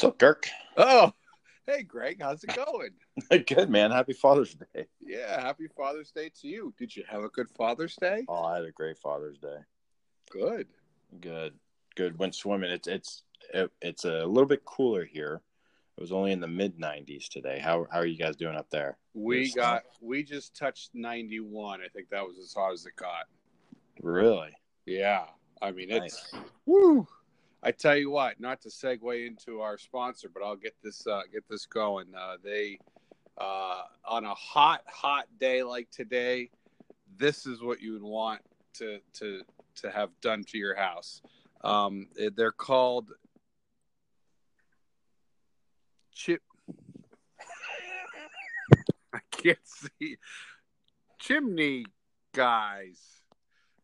What's up, Kirk? Oh, hey, Greg, how's it going? Good, man. Happy Father's Day. Yeah, happy Father's Day to you. Did you have a good Father's Day? Oh, I had a great Father's Day. Good. Good, good. Went swimming. It's it's it, it's a little bit cooler here. It was only in the mid 90s today. How how are you guys doing up there? We got we just touched 91. I think that was as hot as it got. Really? Yeah. I mean, it's Nice. woo. I tell you what, not to segue into our sponsor, but I'll get this uh, get this going. Uh, they uh, on a hot hot day like today, this is what you would want to to to have done to your house. Um, they're called chip. I can't see chimney guys.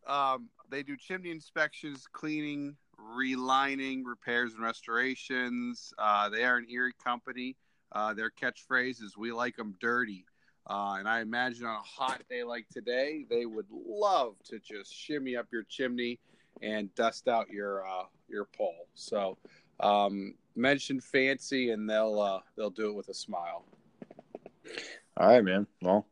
Um, they do chimney inspections, cleaning, relining, repairs, and restorations. Uh, they are an Erie company. Uh, their catchphrase is "We like them dirty," uh, and I imagine on a hot day like today, they would love to just shimmy up your chimney and dust out your uh, your pole. So, um, mention fancy, and they'll uh, they'll do it with a smile. All right, man. Well,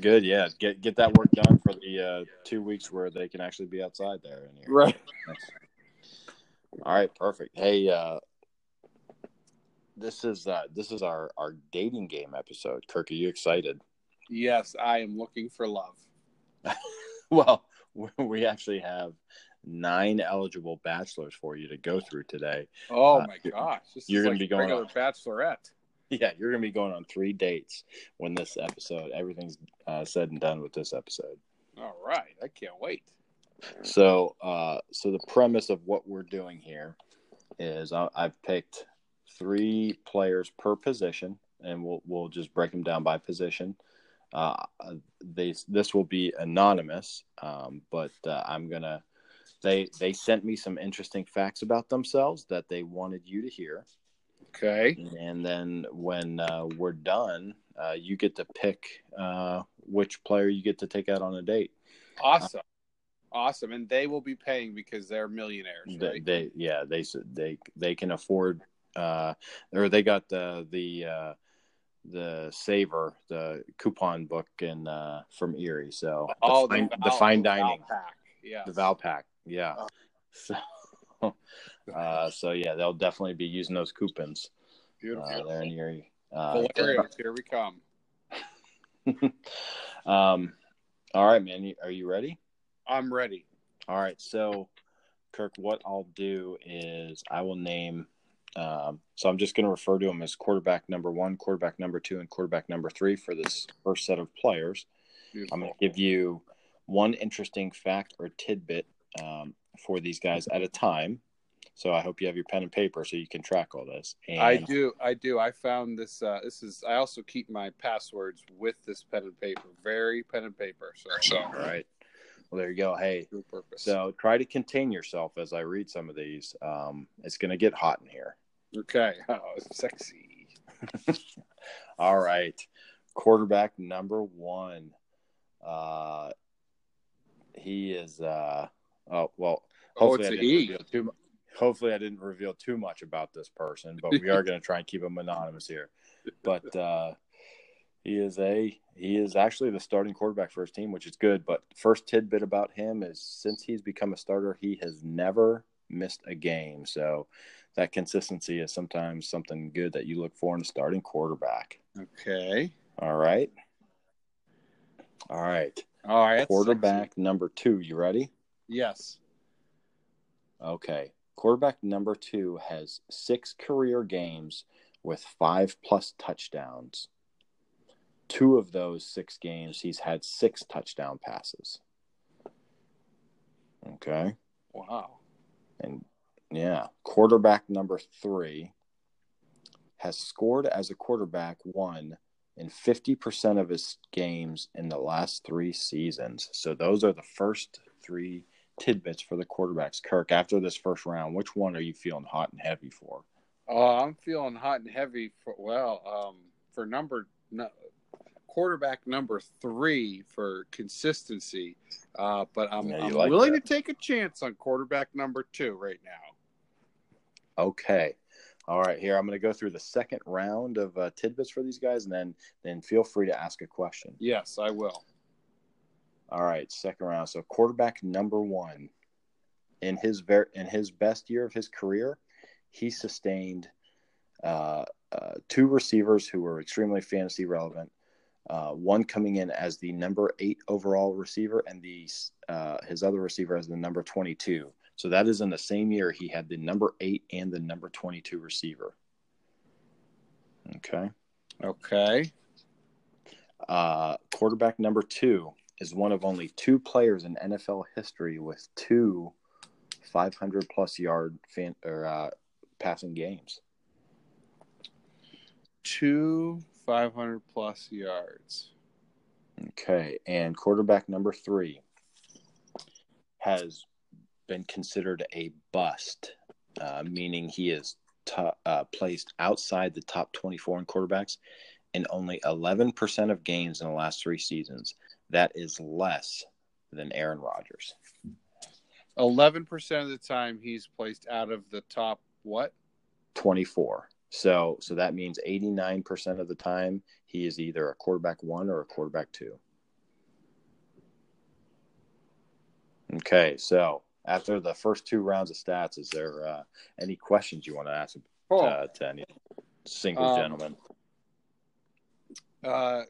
good. Yeah, get get that work done for the uh, two weeks where they can actually be outside there. Right. All right, perfect. Hey, uh, this is uh, this is our our dating game episode. Kirk, are you excited? Yes, I am looking for love. Well, we actually have nine eligible bachelors for you to go through today. Oh Uh, my gosh! This you're is gonna be going regular on- bachelorette. Yeah, you're gonna be going on three dates when this episode, everything's uh, said and done with this episode. All right, I can't wait. So, uh, so the premise of what we're doing here is I, I've picked three players per position, and we'll we'll just break them down by position. Uh, they this will be anonymous, um, but uh, I'm gonna. They they sent me some interesting facts about themselves that they wanted you to hear, Okay. and then when uh, we're done, uh, you get to pick uh, which player you get to take out on a date. Awesome. Awesome. And they will be paying because they're millionaires, they, right? they yeah they they they can afford uh or they got the the uh the saver the coupon book and uh from erie so the, oh, fine, the, Val- fine dining pack. Yeah. the Valpak yeah Oh. so uh so yeah they'll definitely be using those coupons Beautiful. uh, there in erie uh, Hilarious. Here we come. um all right man are you ready I'm ready. All right. So, Kirk, what I'll do is I will name. Um, so I'm just going to refer to them as quarterback number one, quarterback number two, and quarterback number three for this first set of players. Beautiful. I'm going to give you one interesting fact or tidbit um, for these guys at a time. So I hope you have your pen and paper so you can track all this. And I do. I do. I found this. Uh, this is. I also keep my passwords with this pen and paper. Very pen and paper. So, so All right. Well, there you go. Hey, so try to contain yourself as I read some of these. Um, it's going to get hot in here. okay. Oh, sexy. All right. Quarterback number one. Uh he is uh oh well Oh, hopefully it's I a didn't he. reveal too mu- hopefully I didn't reveal too much about this person, but we are gonna try and keep him anonymous here. But uh he is a he is actually the starting quarterback for his team, which is good. But first tidbit about him is since he's become a starter, he has never missed a game. So that consistency is sometimes something good that you look for in a starting quarterback. Okay. All right. All right. All right. Quarterback number two. You ready? Yes. Okay. Quarterback number two has six career games with five plus touchdowns. Two of those six games, he's had six touchdown passes. Okay. Wow. And yeah, quarterback number three has scored as a quarterback one in 50% of his games in the last three seasons. So those are the first three tidbits for the quarterbacks. Kirk, after this first round, which one are you feeling hot and heavy for? Oh, I'm feeling hot and heavy for well, um, for number no, quarterback number three for consistency. Uh, but I'm, Yeah, I'm like willing that. to take a chance on quarterback number two right now. Okay. All right, here I'm going to go through the second round of uh, tidbits for these guys, and then then feel free to ask a question. Yes, I will. All right, second round. So quarterback number one in his ver- in his best year of his career, he sustained uh, uh, two receivers who were extremely fantasy relevant. Uh, one coming in as the number eight overall receiver, and the uh, his other receiver as the number twenty two. So that is in the same year he had the number eight and the number 22 receiver. Okay. Okay. Uh, quarterback number two is one of only two players in NFL history with two 500 plus yard fan, or uh, passing games. Two 500 plus yards. Okay. And quarterback number three has been considered a bust, uh, meaning he is uh, placed outside the top 24 in quarterbacks in only 11% of games in the last three seasons. That is less than Aaron Rodgers. 11% of the time he's placed out of the top what? 24. So so that means 89% of the time he is either a quarterback 1 or a quarterback 2. Okay, so after the first two rounds of stats, is there uh, any questions you want to ask uh, oh. to any single um, gentleman? Uh,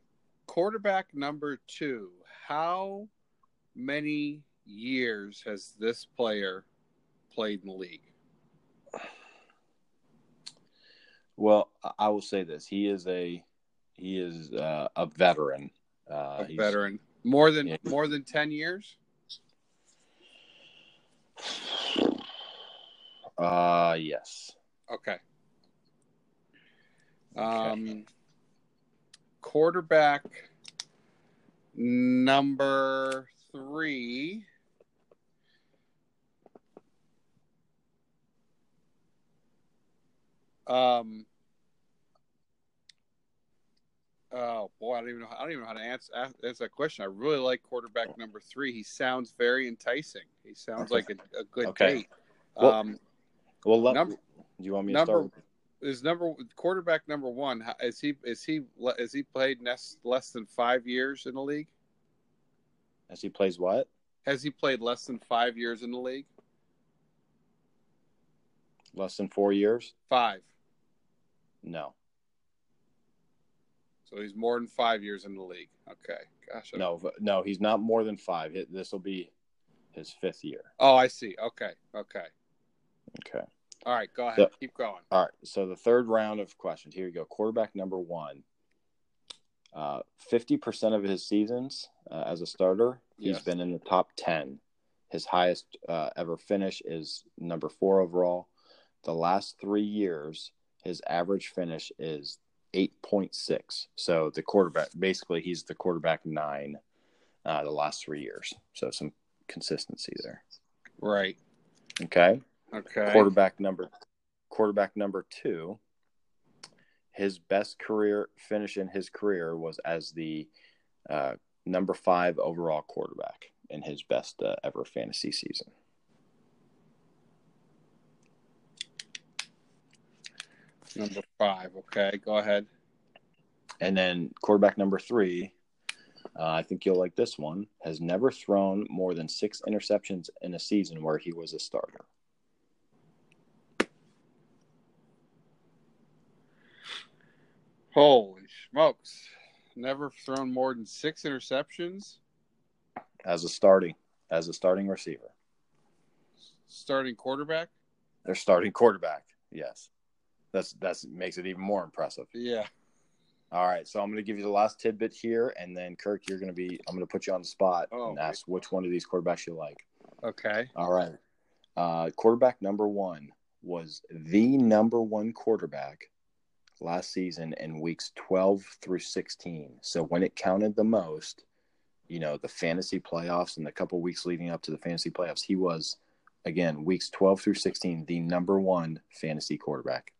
quarterback number two. How many years has this player played in the league? Well, I will say this: he is a he is uh, a veteran. Uh, a veteran, more than yeah. more than ten years. Uh yes. Okay. Um okay. quarterback number 3 um Oh boy, I don't even know. I don't even know how to answer, answer that question. I really like quarterback number three. He sounds very enticing. He sounds like a, a good okay. date. Well, um, well, let, number, do you want me number, to start? Is number quarterback number one? Is he is he is he played less less than five years in the league? Has he plays what? Has he played less than five years in the league? Less than four years? Five. No. So he's more than five years in the league. Okay. Gosh. No, no, he's not more than five. This will be his fifth year. Oh, I see. Okay. Okay. Okay. All right. Go ahead. So, Keep going. All right. So the third round of questions. Here you go. Quarterback number one. Uh, fifty percent of his seasons uh, as a starter, he's yes. been in the top ten. His highest uh, ever finish is number four overall. The last three years, his average finish is 8.6. So the quarterback, basically, he's the quarterback nine uh, the last three years. So some consistency there. Right. Okay. Okay. Quarterback number, quarterback number two. His best career finish in his career was as the uh, number five overall quarterback in his best uh, ever fantasy season. Number five. Okay, go ahead. And then quarterback number three, uh, I think you'll like this one, has never thrown more than six interceptions in a season where he was a starter. Holy smokes. Never thrown more than six interceptions? As a starting as a starting receiver. Starting quarterback? They're starting quarterback, yes. That's that's makes it even more impressive. Yeah. All right, so I'm going to give you the last tidbit here, and then Kirk, you're going to be. I'm going to put you on the spot oh, and ask which one of these quarterbacks you like. Okay. All right. Uh, quarterback number one was the number one quarterback last season in weeks 12 through 16. So when it counted the most, you know, the fantasy playoffs and the couple weeks leading up to the fantasy playoffs, he was again weeks 12 through 16 the number one fantasy quarterback.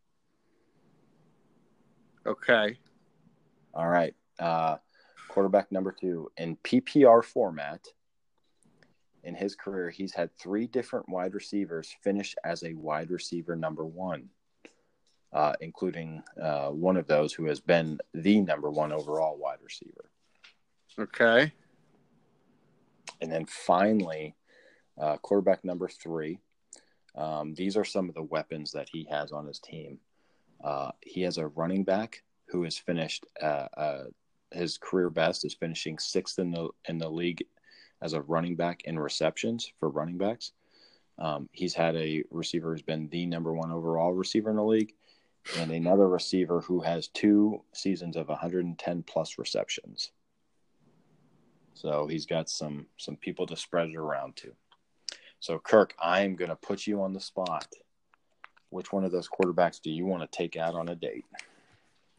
Okay. All right. Uh, quarterback number two in PPR format. In his career, he's had three different wide receivers finish as a wide receiver number one. uh, including uh, one of those who has been the number one overall wide receiver. Okay. And then finally, uh, quarterback number three. Um, these are some of the weapons that he has on his team. Uh, he has a running back who has finished uh, uh, his career best is finishing sixth in the in the league as a running back in receptions for running backs. Um, he's had a receiver who's been the number one overall receiver in the league, and another receiver who has two seasons of 110 plus receptions. So he's got some some people to spread it around to. So Kirk, I'm going to put you on the spot. Which one of those quarterbacks do you want to take out on a date?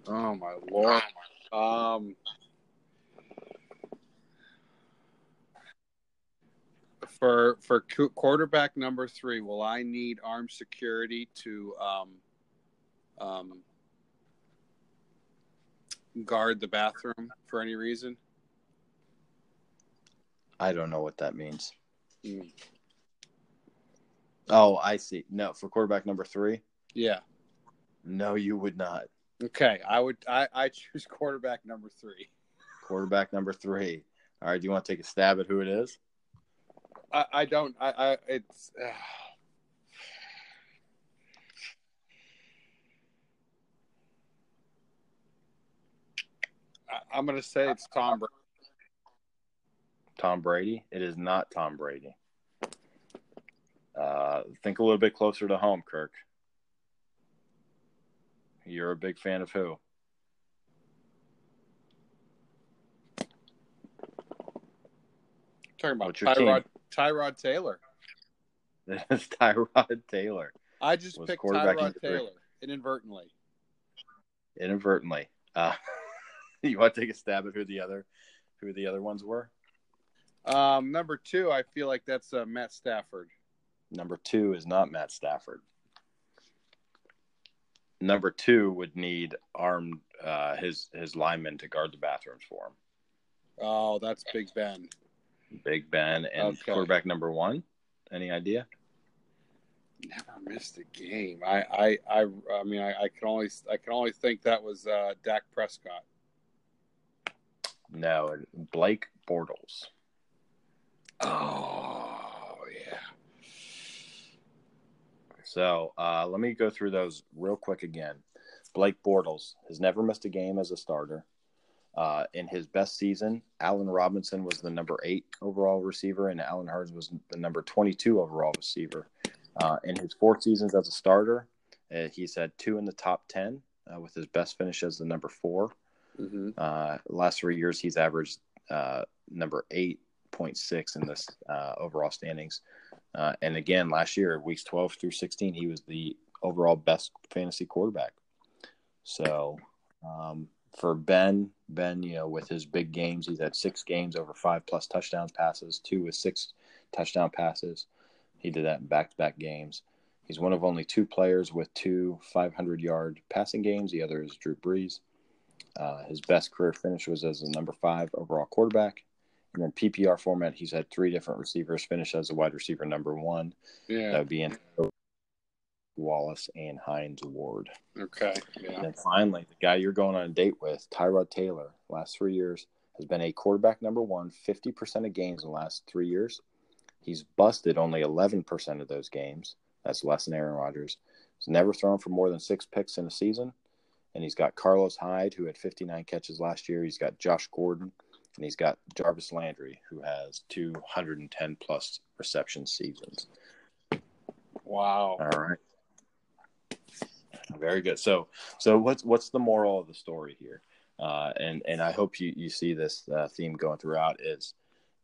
Oh my lord. Um, for for quarterback number three, will I need armed security to um, um, guard the bathroom for any reason? I don't know what that means. Mm. Oh, I see. No, for quarterback number three. Yeah. No, you would not. Okay, I would. I, I choose quarterback number three. Quarterback number three. All right. Do you want to take a stab at who it is? I, I don't. I, I it's. Uh... I, I'm going to say it's Tom Brady. Tom Brady. It is not Tom Brady. Uh, think a little bit closer to home, Kirk. You're a big fan of who? Talking about Tyrod, Tyrod Taylor. It's Tyrod Taylor. I just picked Tyrod Taylor inadvertently. Inadvertently. Uh, you want to take a stab at who the other who the other ones were? Um, number two, I feel like that's uh, Matt Stafford. Number two is not Matt Stafford. Number two would need armed uh, his his linemen to guard the bathrooms for him. Oh, that's Big Ben. Big Ben and okay. quarterback number one. Any idea? Never missed a game. I I I, I mean I, I can only I can only think that was uh, Dak Prescott. No, Blake Bortles. Oh So uh, let me go through those real quick again. Blake Bortles has never missed a game as a starter. Uh, in his best season, Allen Robinson was the number eight overall receiver, and Allen Hurns was the number 22 overall receiver. Uh, in his four seasons as a starter, uh, he's had two in the top 10, uh, with his best finish as the number 4 mm-hmm. Uh, last three years, he's averaged uh, number 8.6 in this overall standings. And again, last year, weeks 12 through 16, he was the overall best fantasy quarterback. So, um, for Ben, Ben, you know, with his big games, he's had six games over five plus touchdowns passes, two with six touchdown passes. He did that in back to back games. He's one of only two players with two 500 yard passing games. The other is Drew Brees. Uh, his best career finish was as a number five overall quarterback. Then PPR format, he's had three different receivers finish as a wide receiver number one. Yeah. That would be in Wallace and Hines Ward. Okay. Yeah. And then finally, the guy you're going on a date with, Tyrod Taylor, last three years has been a quarterback number one, 50% of games in the last three years. He's busted only 11% of those games. That's less than Aaron Rodgers. He's never thrown for more than six picks in a season. And he's got Carlos Hyde, who had 59 catches last year. He's got Josh Gordon, and he's got Jarvis Landry, who has 210 plus reception seasons. Wow. All right. Very good. So, so what's what's the moral of the story here? Uh, and and I hope you you see this uh, theme going throughout is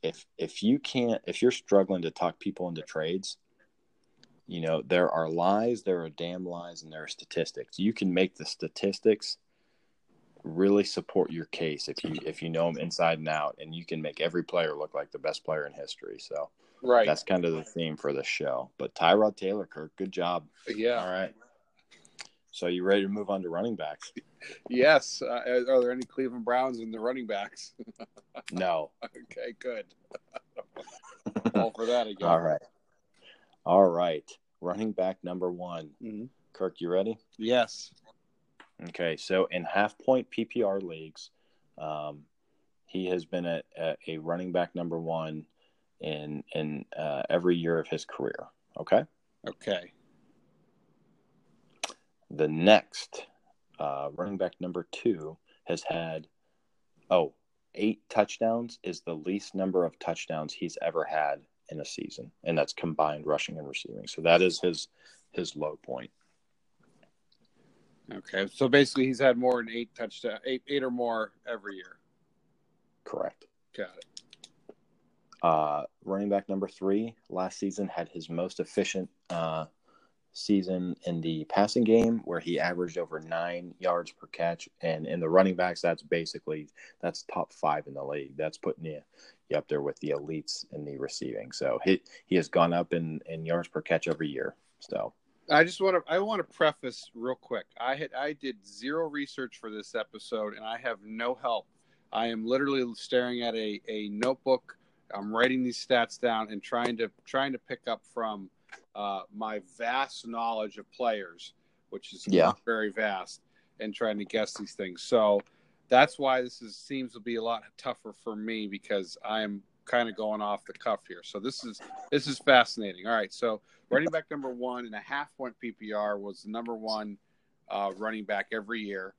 if if you can't if you're struggling to talk people into trades, you know there are lies, there are damn lies, and there are statistics. You can make the statistics really support your case if you if you know them inside and out, and you can make every player look like the best player in history. So. Right. That's kind of the theme for the show. But Tyrod Taylor, Kirk, good job. Yeah. All right. So you ready to move on to running backs? Yes. Uh, are there any Cleveland Browns in the running backs? no. Okay, good. All for that again. All right. All right. running back number one. Mhm. Kirk, you ready? Yes. Okay, so in half point PPR leagues, um, he has been a, a, running back number one in in uh, every year of his career. Okay, Okay. the next uh, running back number two has had oh eight touchdowns is the least number of touchdowns he's ever had in a season, and that's combined rushing and receiving. So that is his his low point. Okay. So basically, he's had more than eight touchdown, eight, eight or more every year. Correct. Got it. Uh, running back number three last season had his most efficient uh, season in the passing game, where he averaged over nine yards per catch. And in the running backs, that's basically that's top five in the league. That's putting you, you up there with the elites in the receiving. So he he has gone up in in yards per catch every year. So I just want to I want to preface real quick. I had I did zero research for this episode and I have no help. I am literally staring at a, a notebook. I'm writing these stats down and trying to trying to pick up from uh, my vast knowledge of players, which is Yeah. very vast, and trying to guess these things. So that's why this is seems to be a lot tougher for me because I am kind of going off the cuff here. So this is this is fascinating. All right, so running back number one in a half point PPR was the number one uh, running back every year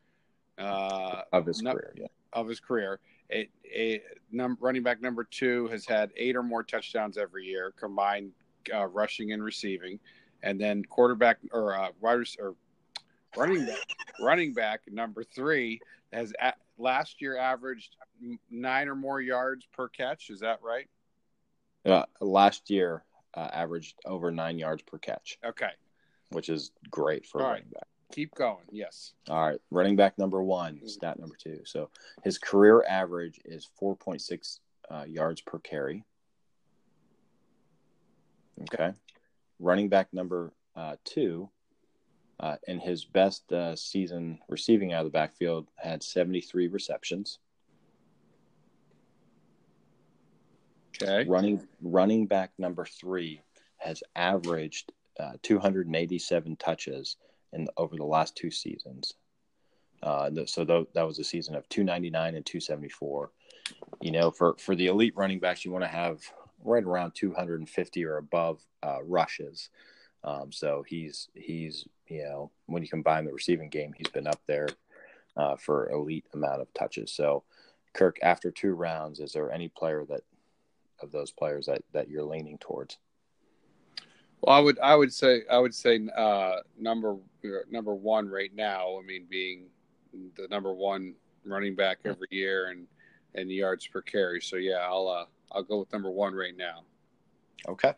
uh, of his No- career, yeah. of his career. A, a num- running back number two has had eight or more touchdowns every year, combined uh, rushing and receiving, and then quarterback or uh, or running back running back number three has a- last year averaged nine or more yards per catch. Is that right? Uh, last year uh, averaged over nine yards per catch, Okay, which is great for a All right. running back. keep going. Yes. All right, running back number one, stat number two. So his career average is 4.6 uh, yards per carry. Okay. Running back number uh, two, uh, in his best uh, season receiving out of the backfield, had 73 receptions. Okay. Running running back number three has averaged uh, 287 touches in over the last two seasons. Uh, so th- that was a season of 299 and 274. You know, for for the elite running backs, you want to have right around 250 or above uh, rushes. Um, so he's he's you know when you combine the receiving game, he's been up there uh, for elite amount of touches. So Kirk, after two rounds, is there any player that of those players that that you're leaning towards? Well, I would I would say I would say uh, number number one right now. I mean, being the number one running back every year and and yards per carry. So yeah, I'll uh, I'll go with number one right now. Okay.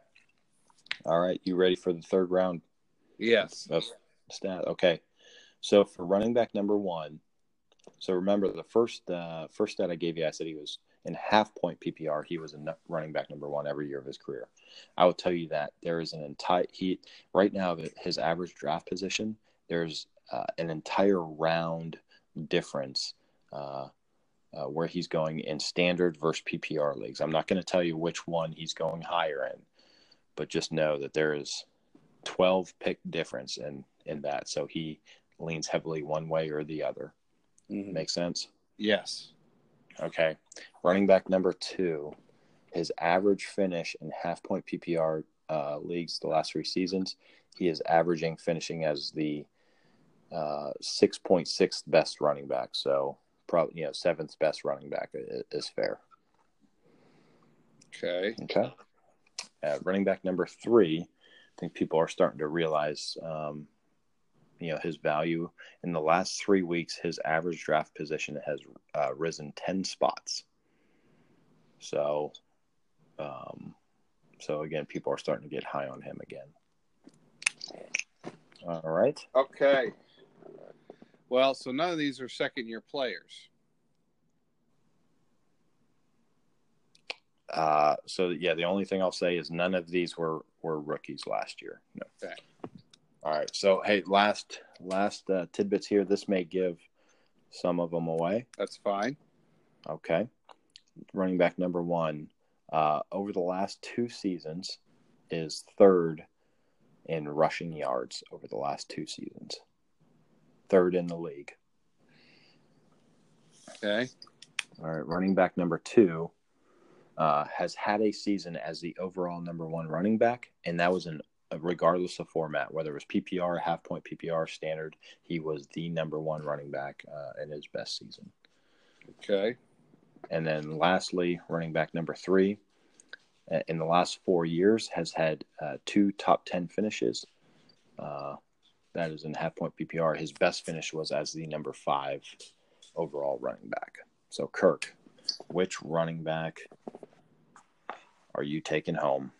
All right, you ready for the third round Yes. of stat? Okay. So for running back number one, so remember the first uh, first stat I gave you, I said he was in half point PPR. He was a running back number one every year of his career. I will tell you that there is an entire he right now his average draft position. There's uh, an entire round difference uh, uh, where he's going in standard versus PPR leagues. I'm not going to tell you which one he's going higher in, but just know that there is 12 pick difference in in that. So he leans heavily one way or the other. Mhm. Make sense? Yes. Okay. Running back number two, his average finish in half point PPR uh, leagues the last three seasons, he is averaging finishing as the uh, 6.6th best running back. So probably, you know, seventh best running back is, is fair. Okay. Okay. Uh, running back number three, I think people are starting to realize, um, you know, his value. In the last three weeks, his average draft position has uh, risen ten spots. So, um, so again, people are starting to get high on him again. All right. Okay. Well, so none of these are second year players. Uh, so yeah, the only thing I'll say is none of these were were rookies last year. No. Okay. All right. So hey, last last uh, tidbits here. This may give some of them away. That's fine. Okay. Running back number one, uh, over the last two seasons, is third in rushing yards over the last two seasons. Third in the league. Okay. All right, running back number two uh, has had a season as the overall number one running back, and that was in regardless of format, whether it was PPR, half point PPR, standard. He was the number one running back uh, in his best season. Okay. And then lastly, running back number three uh, in the last four years has had uh, two top 10 finishes. Uh, that is in half point PPR. His best finish was as the number five overall running back. So, Kirk, which running back are you taking home?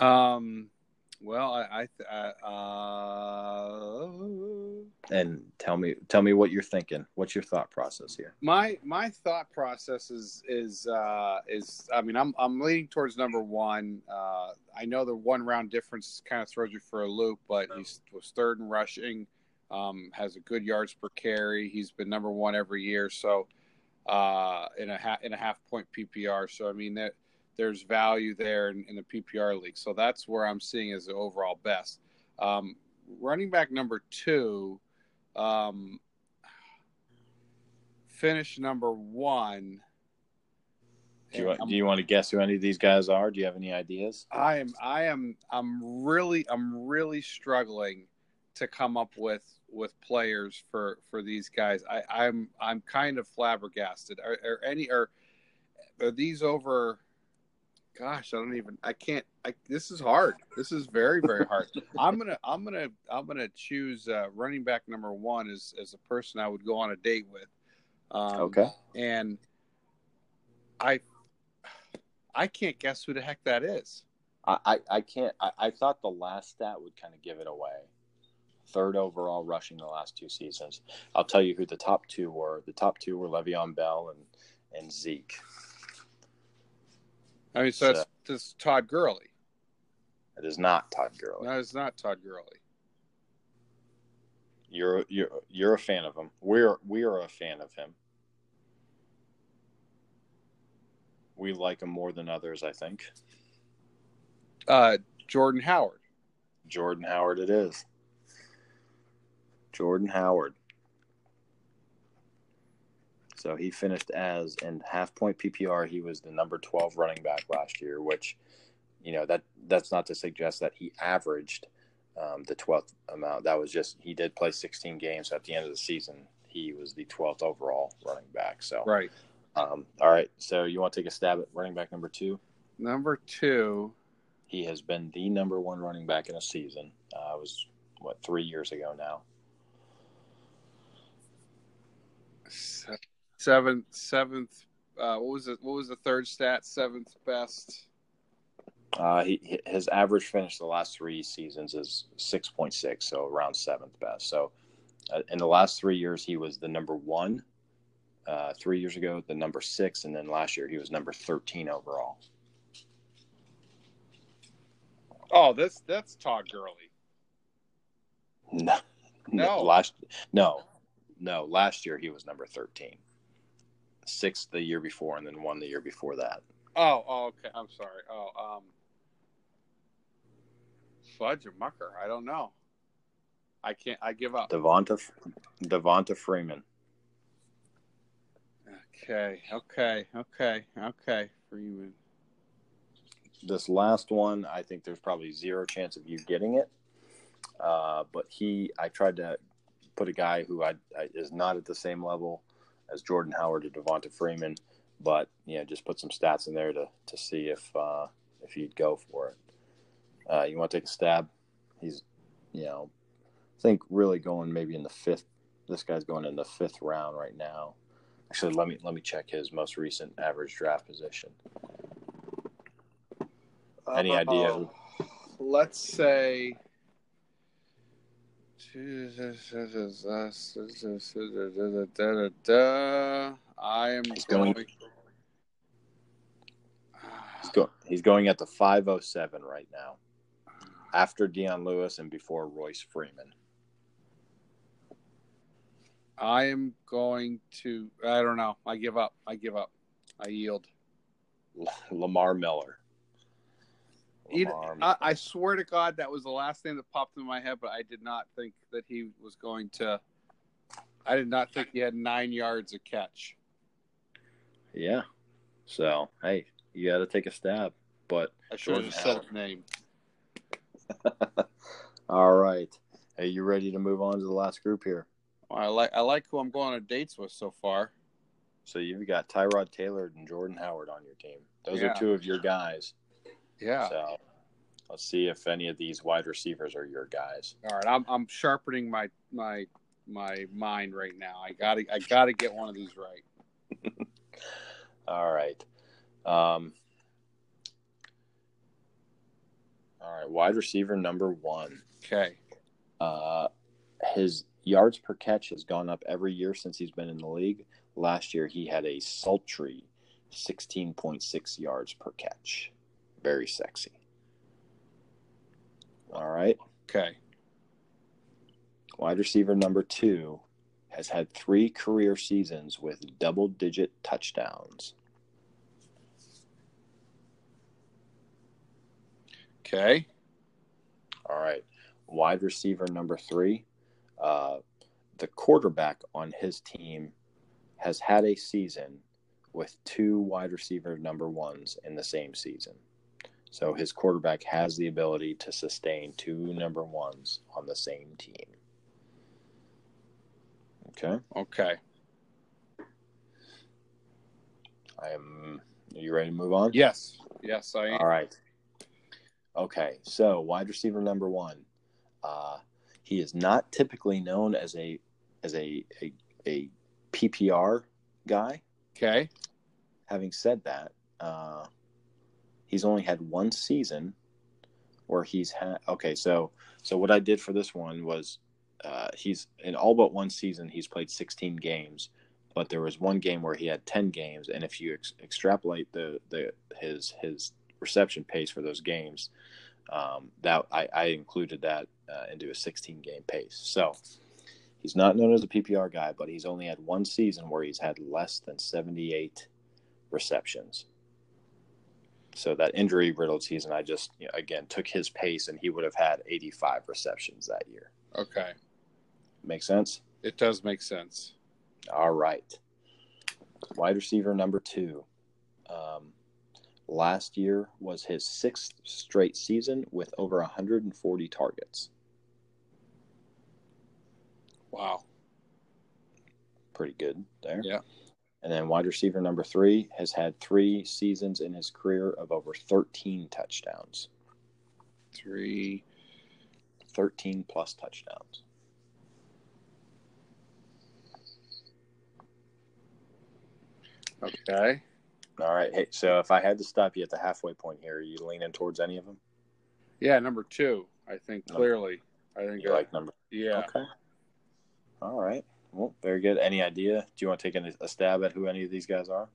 Um, well, I, I uh, and tell me, tell me what you're thinking. What's your thought process here? My my thought process is is uh, is I mean I'm I'm leaning towards number one. Uh, I know the one round difference kind of throws you for a loop, but he was third in rushing. Um, has a good yards per carry. He's been number one every year. So uh, in a ha- in a half point PPR. So I mean that there's value there in, in the PPR league. So that's where I'm seeing as the overall best. Um, running back number two, um, finish number one. Do you, want, do you want to guess who any of these guys are? Do you have any ideas? I am I am I'm really I'm really struggling to come up with with players for for these guys. I I'm I'm kind of flabbergasted. Are, are any are are these over gosh, I don't even. I can't. I, this is hard. This is very very hard. I'm gonna I'm gonna I'm gonna choose uh, running back number one as as a person I would go on a date with. Um, okay. And I I can't guess who the heck that is. I I, I can't. I, I thought the last stat would kind of give it away. Third overall rushing the last two seasons. I'll tell you who the top two were. The top two were Le'Veon Bell and and Zeke. I mean, so, so it's, Todd Gurley. It is not Todd Gurley. No, it's not Todd Gurley. You're you're you're a fan of him. We're we are a fan of him. We like him more than others, I think. Uh, Jordan Howard. Jordan Howard, it is. Jordan Howard. So he finished as in half point PPR. He was the number 12 running back last year, which, you know, that that's not to suggest that he averaged um, the 12th amount. That was just he did play 16 games. So at the end of the season, he was the 12th overall running back. So right. Um, all right. So you want to take a stab at running back number two? Number two. He has been the number one running back in a season. Uh, was what three years ago now seventh seventh uh, what was it what was the third stat? Seventh best. Uh, he, his average finish the last three seasons is 6.6 so around seventh best. So uh, in the last three years he was the number one. Uh, three years ago the number six and then last year he was number 13 overall. Oh that's that's todd gurley. No. No. Last no. No last year he was number 13 six the year before and then one the year before that. Oh, oh okay. I'm sorry. Oh, um, Fudge or Mucker? I don't know. I can't. I give up. Devonta, Devonta Freeman. Okay. Okay. Okay. Okay. Freeman. This last one, I think there's probably zero chance of you getting it. Uh, but he, I tried to put a guy who I, I is not at the same level as Jordan Howard or Devonta Freeman, but you know, just put some stats in there to to see if uh, if you'd go for it. Uh, you want to take a stab? He's, you know, I think really going maybe in the fifth. This guy's going in the fifth round right now. Actually, let me let me check his most recent average draft position. Any uh, idea? Let's say I am he's going. going he's, go, he's going at the 507 right now, after Dion Lewis and before Royce Freeman. I am going to. I don't know. I give up. I give up. I yield. Lamar Miller. You Lamar. I, I swear to God, that was the last thing that popped in my head, but I did not think that he was going to. I did not think he had nine yards a catch. yeah. So hey, you got to take a stab. But I should have said his name. all right, are you ready to move on to the last group here? I like I like who I'm going on dates with so far. So you've got Tyrod Taylor and Jordan Howard on your team. Those Yeah. are two of your guys. Yeah. So let's see if any of these wide receivers are your guys. All right, I'm I'm sharpening my my my mind right now. I got to I got to get one of these right. All right. Um, all right. Wide receiver number one. Okay. Uh, his yards per catch has gone up every year since he's been in the league. Last year, he had a sultry 16.6 yards per catch. Very sexy. All right. Okay. Wide receiver number two has had three career seasons with double digit touchdowns. Okay. All right. Wide receiver number three, uh, the quarterback on his team has had a season with two wide receiver number ones in the same season. So his quarterback has the ability to sustain two number ones on the same team. Okay. Okay. I am. Are you ready to move on? Yes. Yes, I am. All right. Okay, so wide receiver number one, uh, he is not typically known as a as a, a a PPR guy. Okay. Having said that, uh, he's only had one season where he's had. Okay, so so what I did for this one was uh, he's in all but one season he's played 16 games, but there was one game where he had 10 games, and if you ex- extrapolate the the his his reception pace for those games, um, that I, I included that uh, into a 16 game pace. So he's not known as a PPR guy, but he's only had one season where he's had less than 78 receptions. So that injury riddled season, I just you know, again took his pace, and he would have had 85 receptions that year. Okay. Make sense? It does make sense. All right. Wide receiver number two. Um, last year was his sixth straight season with over 140 targets. Wow. Pretty good there. Yeah. And then wide receiver number three has had three seasons in his career of over 13 touchdowns. Three. 13 plus touchdowns. Okay. All right. Hey, so if I had to stop you at the halfway point here, are you leaning towards any of them? Yeah, number two. I think Number- clearly. I think. You uh, like number yeah. Okay. All right. Well, very good. Any idea? Do you want to take a, a stab at who any of these guys are?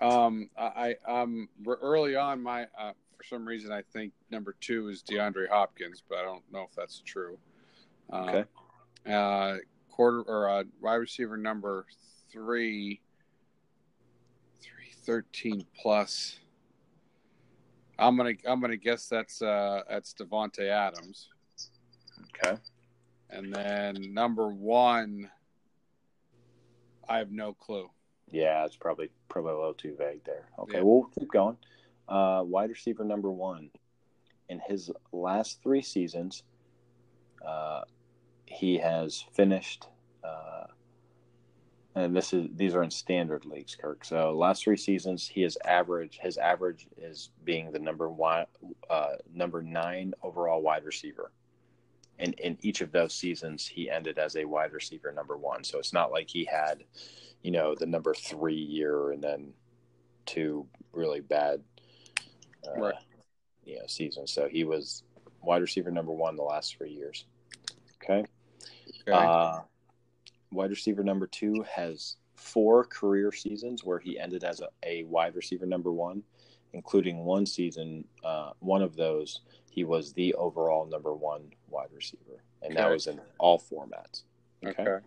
Um, I, I um early on my uh, for some reason I think number two is DeAndre Hopkins, but I don't know if that's true. Um, Okay. Uh, quarter or uh, wide receiver number three, three thirteen plus. I'm gonna I'm gonna guess that's uh that's Davante Adams, Okay. And then number one. I have no clue. Yeah, it's probably probably a little too vague there. Okay, Yeah. we'll keep going. Uh, wide receiver number one. In his last three seasons, uh, he has finished. Uh, and this is these are in standard leagues, Kirk. So last three seasons, he has average. His average is being the number one, uh, number nine overall wide receiver. And in each of those seasons, he ended as a wide receiver number one. So it's not like he had you know, the number three year and then two really bad, uh, Right. you know, seasons. So he was wide receiver number one the last three years. Okay. Okay. Uh, wide receiver number two has four career seasons where he ended as a, a wide receiver number one, including one season. Uh, one of those, he was the overall number one wide receiver, and that was in all formats. okay.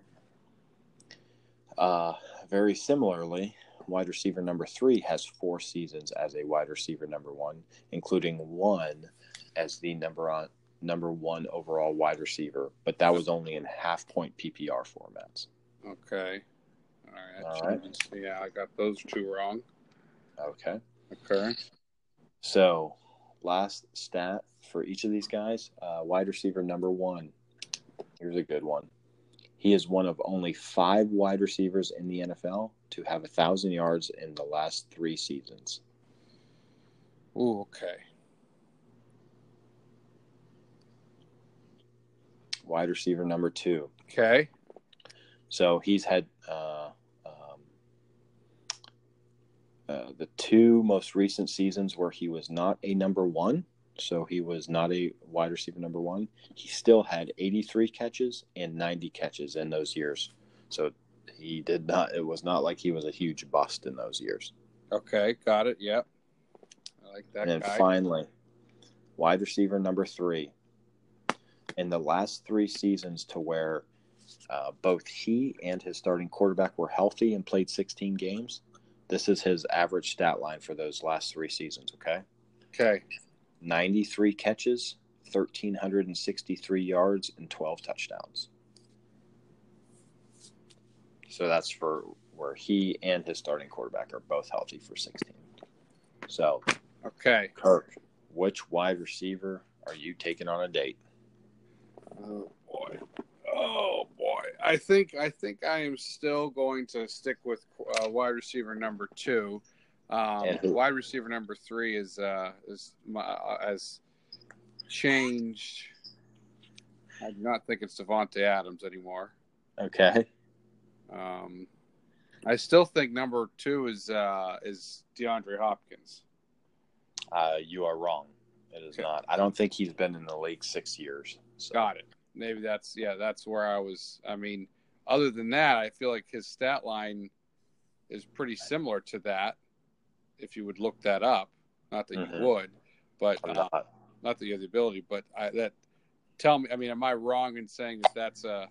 Uh, very similarly, wide receiver number three has four seasons as a wide receiver number one, including one as the number on number one overall wide receiver, but that was only in half point PPR formats. Okay. All right. All right. Yeah, I got those two wrong. Okay. Okay. So, last stat for each of these guys uh, wide receiver number one. Here's a good one. He is one of only five wide receivers in the NFL to have a thousand yards in the last three seasons. Ooh, okay. Wide receiver number two. Okay. So he's had uh, um, uh, the two most recent seasons where he was not a number one. So he was not a wide receiver number one. He still had 83 catches and 90 catches in those years. So he did not, it was not like he was a huge bust in those years. Okay. Got it. Yep. I like that and finally, wide receiver number three. In the last three seasons, to where uh, both he and his starting quarterback were healthy and played 16 games, this is his average stat line for those last three seasons. Okay. Okay. 93 catches, 1,363 yards, and 12 touchdowns. So that's for where he and his starting quarterback are both healthy for 16. So, Okay. Kirk, which wide receiver are you taking on a date? Oh boy. I think I think I am still going to stick with uh, wide receiver number two. Um, who? wide receiver number three is uh, is my, uh, has changed. I do not think it's Davante Adams anymore. Okay. Um, I still think number two is uh, is DeAndre Hopkins. Uh, you are wrong. It is Okay. not. I don't think he's been in the league six years. So. Got it. Maybe that's yeah. That's where I was. I mean, other than that, I feel like his stat line is pretty similar to that. If you would look that up, not that Mhm. you would, but uh, not. not that you have the ability. But I, that tell me. I mean, am I wrong in saying that that's a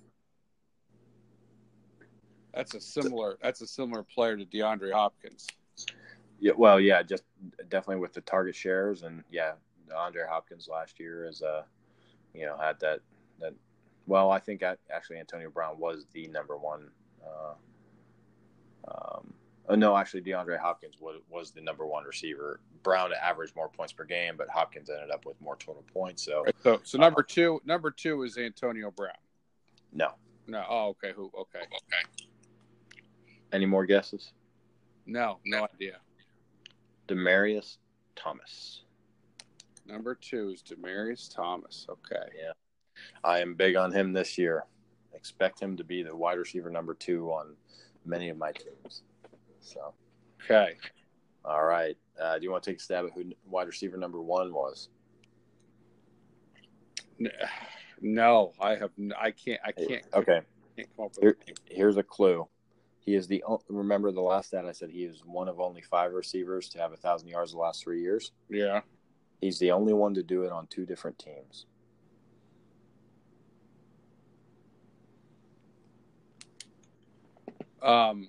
that's a similar that's a similar player to DeAndre Hopkins? Yeah, well, yeah, just definitely with the target shares, and yeah, Andre Hopkins last year is uh, you know, had that that. Well, I think that actually Antonio Brown was the number one. Uh, um, oh, no, actually DeAndre Hopkins was was the number one receiver. Brown averaged more points per game, but Hopkins ended up with more total points. So So so number two number two is Antonio Brown. no. No. Oh, okay. Who? Okay. Okay. Any more guesses? No. No idea. Demaryius Thomas. Number two is Demaryius Thomas. Okay. I am big on him this year. Expect him to be the wide receiver number two on many of my teams. So, Okay. all right. Uh, do you want to take a stab at who wide receiver number one was? No, I have. I can't. I can't. Okay. can't come up with. Here, here's a clue. He is the remember the last stat I said he is one of only five receivers to have a thousand yards the last three years. Yeah. He's the only one to do it on two different teams. Um.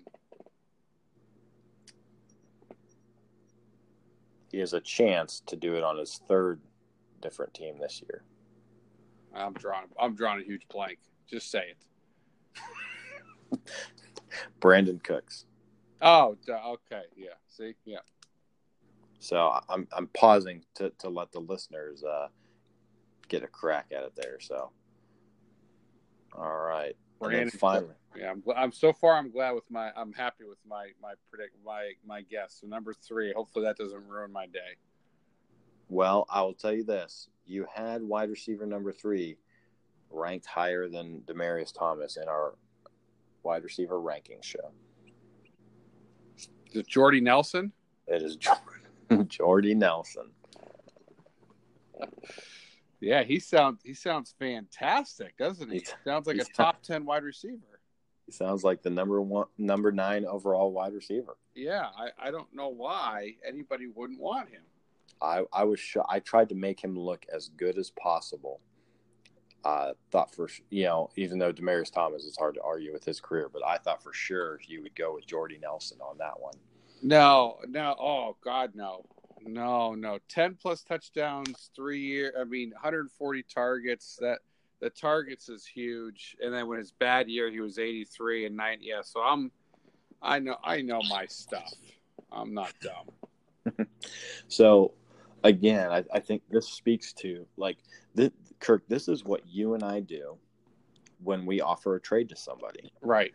He has a chance to do it on his third different team this year. I'm drawing. I'm drawing a huge blank. Just say it. Brandin Cooks. Oh. Okay. Yeah. See. Yeah. So I'm I'm pausing to, to let the listeners uh, get a crack at it there. So, all right, and then Brandon finally, Yeah. I'm. I'm so far. I'm glad with my. I'm happy with my my predict my my guess. So number three. Hopefully that doesn't ruin my day. well, I will tell you this: you had wide receiver number three ranked higher than Demaryius Thomas in our wide receiver ranking show. Is it Jordy Nelson? It is Jordan, Jordy Nelson. Yeah. He sounds. He sounds fantastic, doesn't he? He's- sounds like a top ten wide receiver. He sounds like the number one, number nine overall wide receiver. Yeah. I. I don't know why anybody wouldn't want him. I I was sh- I tried to make him look as good as possible. Uh, thought for you know even though Demaryius Thomas is hard to argue with his career, but I thought for sure you would go with Jordy Nelson on that one. No, no. Oh God, no, no, no. Ten plus touchdowns, three year. I mean, 140 targets. That the targets is huge. And then when his bad year, he was 83 and 90. Yeah, so I'm, I know, I know my stuff. I'm not dumb. so, again, I, I think this speaks to like this, Kirk. This is what you and I do when we offer a trade to somebody. Right.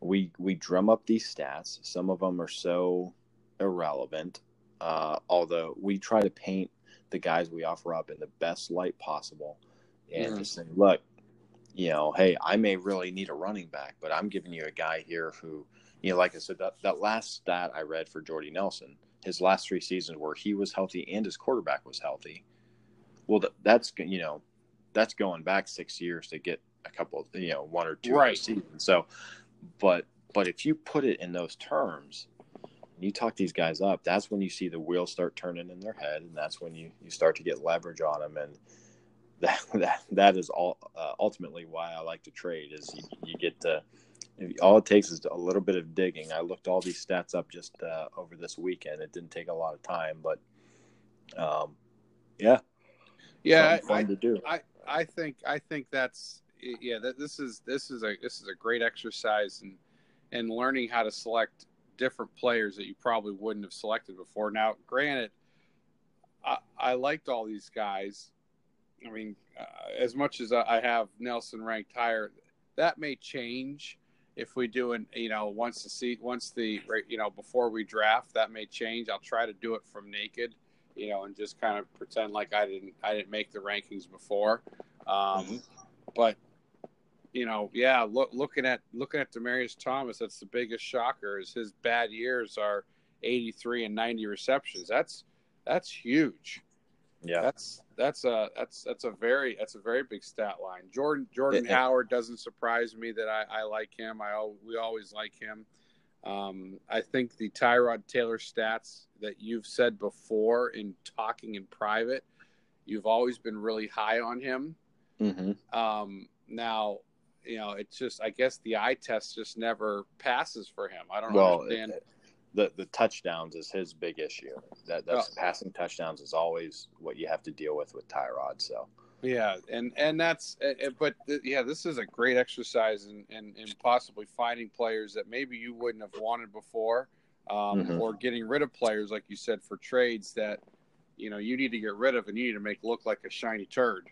We we drum up these stats. Some of them are so irrelevant. Uh, although we try to paint the guys we offer up in the best light possible and just say, look, you know, hey, I may really need a running back, but I'm giving you a guy here who, you know, like I said, that, that last stat I read for Jordy Nelson, his last three seasons where he was healthy and his quarterback was healthy. Well, that's, you know, that's going back six years to get a couple, you know, one or two right. seasons. So, but, but if you put it in those terms, you talk these guys up, that's when you see the wheels start turning in their head, and that's when you you start to get leverage on them, and that that that is all uh, ultimately why I like to trade is you, you get to all it takes is a little bit of digging. I looked all these stats up just uh, over this weekend. It didn't take a lot of time, but um, yeah, yeah, fun I, to do. I I think I think that's yeah. That this is this is a this is a great exercise and and learning how to select different players that you probably wouldn't have selected before. Now, granted, I, I liked all these guys I mean, uh, as much as I have Nelson ranked higher, that may change if we do an you know once the seat once the you know before we draft that may change. I'll try to do it from naked, you know, and just kind of pretend like I didn't I didn't make the rankings before. Um, mm-hmm. But you know, yeah, look, looking at looking at Demaryius Thomas, that's the biggest shocker. Is his bad years are 83 and 90 receptions. That's that's huge. Yeah, that's that's a that's that's a very that's a very big stat line. Jordan Jordan it, Howard doesn't surprise me that I, I like him. I we always like him. Um, I think the Tyrod Taylor stats that you've said before in talking in private, you've always been really high on him. Mm-hmm. Um, now, you know, it's just I guess the eye test just never passes for him. I don't well, understand. It, the the touchdowns is his big issue. That that's oh. passing touchdowns is always what you have to deal with with Tyrod. So yeah, and and that's eh, eh, but yeah, this is a great exercise in, in, in possibly finding players that maybe you wouldn't have wanted before, um, mm-hmm. or getting rid of players like you said for trades that you know you need to get rid of and you need to make look like a shiny turd.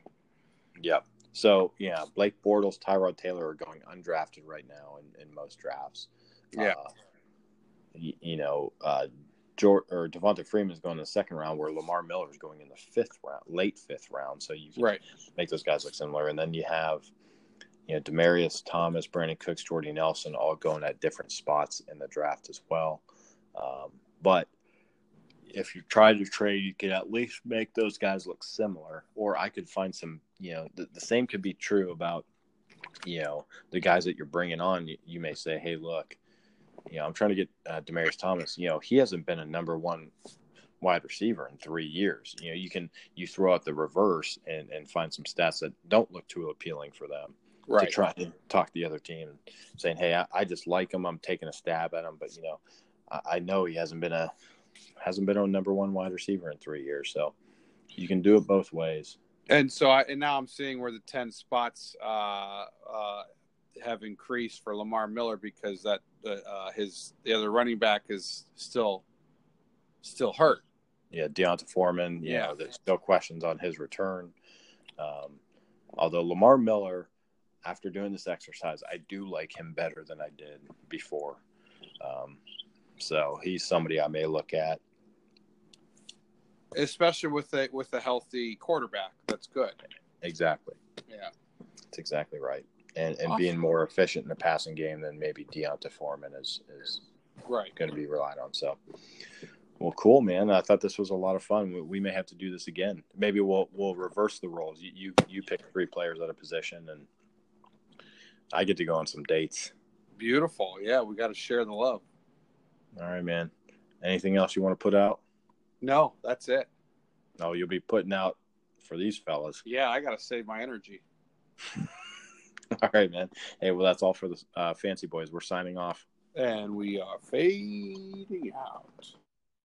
Yep. So yeah, Blake Bortles, Tyrod Taylor are going undrafted right now in, in most drafts. Yeah. Uh, you know, uh, George, or Devonta Freeman is going in the second round, where Lamar Miller is going in the fifth round, late fifth round. So you can right. make those guys look similar. And then you have, you know, Demaryius Thomas, Brandin Cooks, Jordy Nelson, all going at different spots in the draft as well. Um, but if you try to trade, you could at least make those guys look similar. Or I could find some, you know, the, the same could be true about, you know, the guys that you're bringing on. You, you may say, hey, look you know, I'm trying to get uh, Demaryius Thomas. You know, he hasn't been a number one wide receiver in three years. You know, you can you throw out the reverse and and find some stats that don't look too appealing for them. Right. To try to talk the other team, saying, "Hey, I, I just like him. I'm taking a stab at him, but you know, I, I know he hasn't been a hasn't been a number one wide receiver in three years. So you can do it both ways." And so, I, and now I'm seeing where the ten spots uh, uh, have increased for Lamar Miller because that uh, his the other running back is still still hurt. Yeah, D'Onta Foreman. yeah, know, there's still questions on his return. Um, although Lamar Miller, after doing this exercise, I do like him better than I did before. Um, so he's somebody I may look at, especially with a with a healthy quarterback. That's good. Exactly. Yeah, that's exactly right and, and awesome. being more efficient in the passing game than maybe D'Onta Foreman is is right going to be relied on. So, well, cool, man. I thought this was a lot of fun. We, we may have to do this again. Maybe we'll we'll reverse the roles. You you, you pick three players at a position, and I get to go on some dates. Beautiful. Yeah, we got to share the love. All right, man. Anything else you want to put out? No, that's it. No, you'll be putting out for these fellas. Yeah, I got to save my energy. all right, man. Hey, well, that's all for the uh, Fancy Boys. We're signing off. And we are fading out.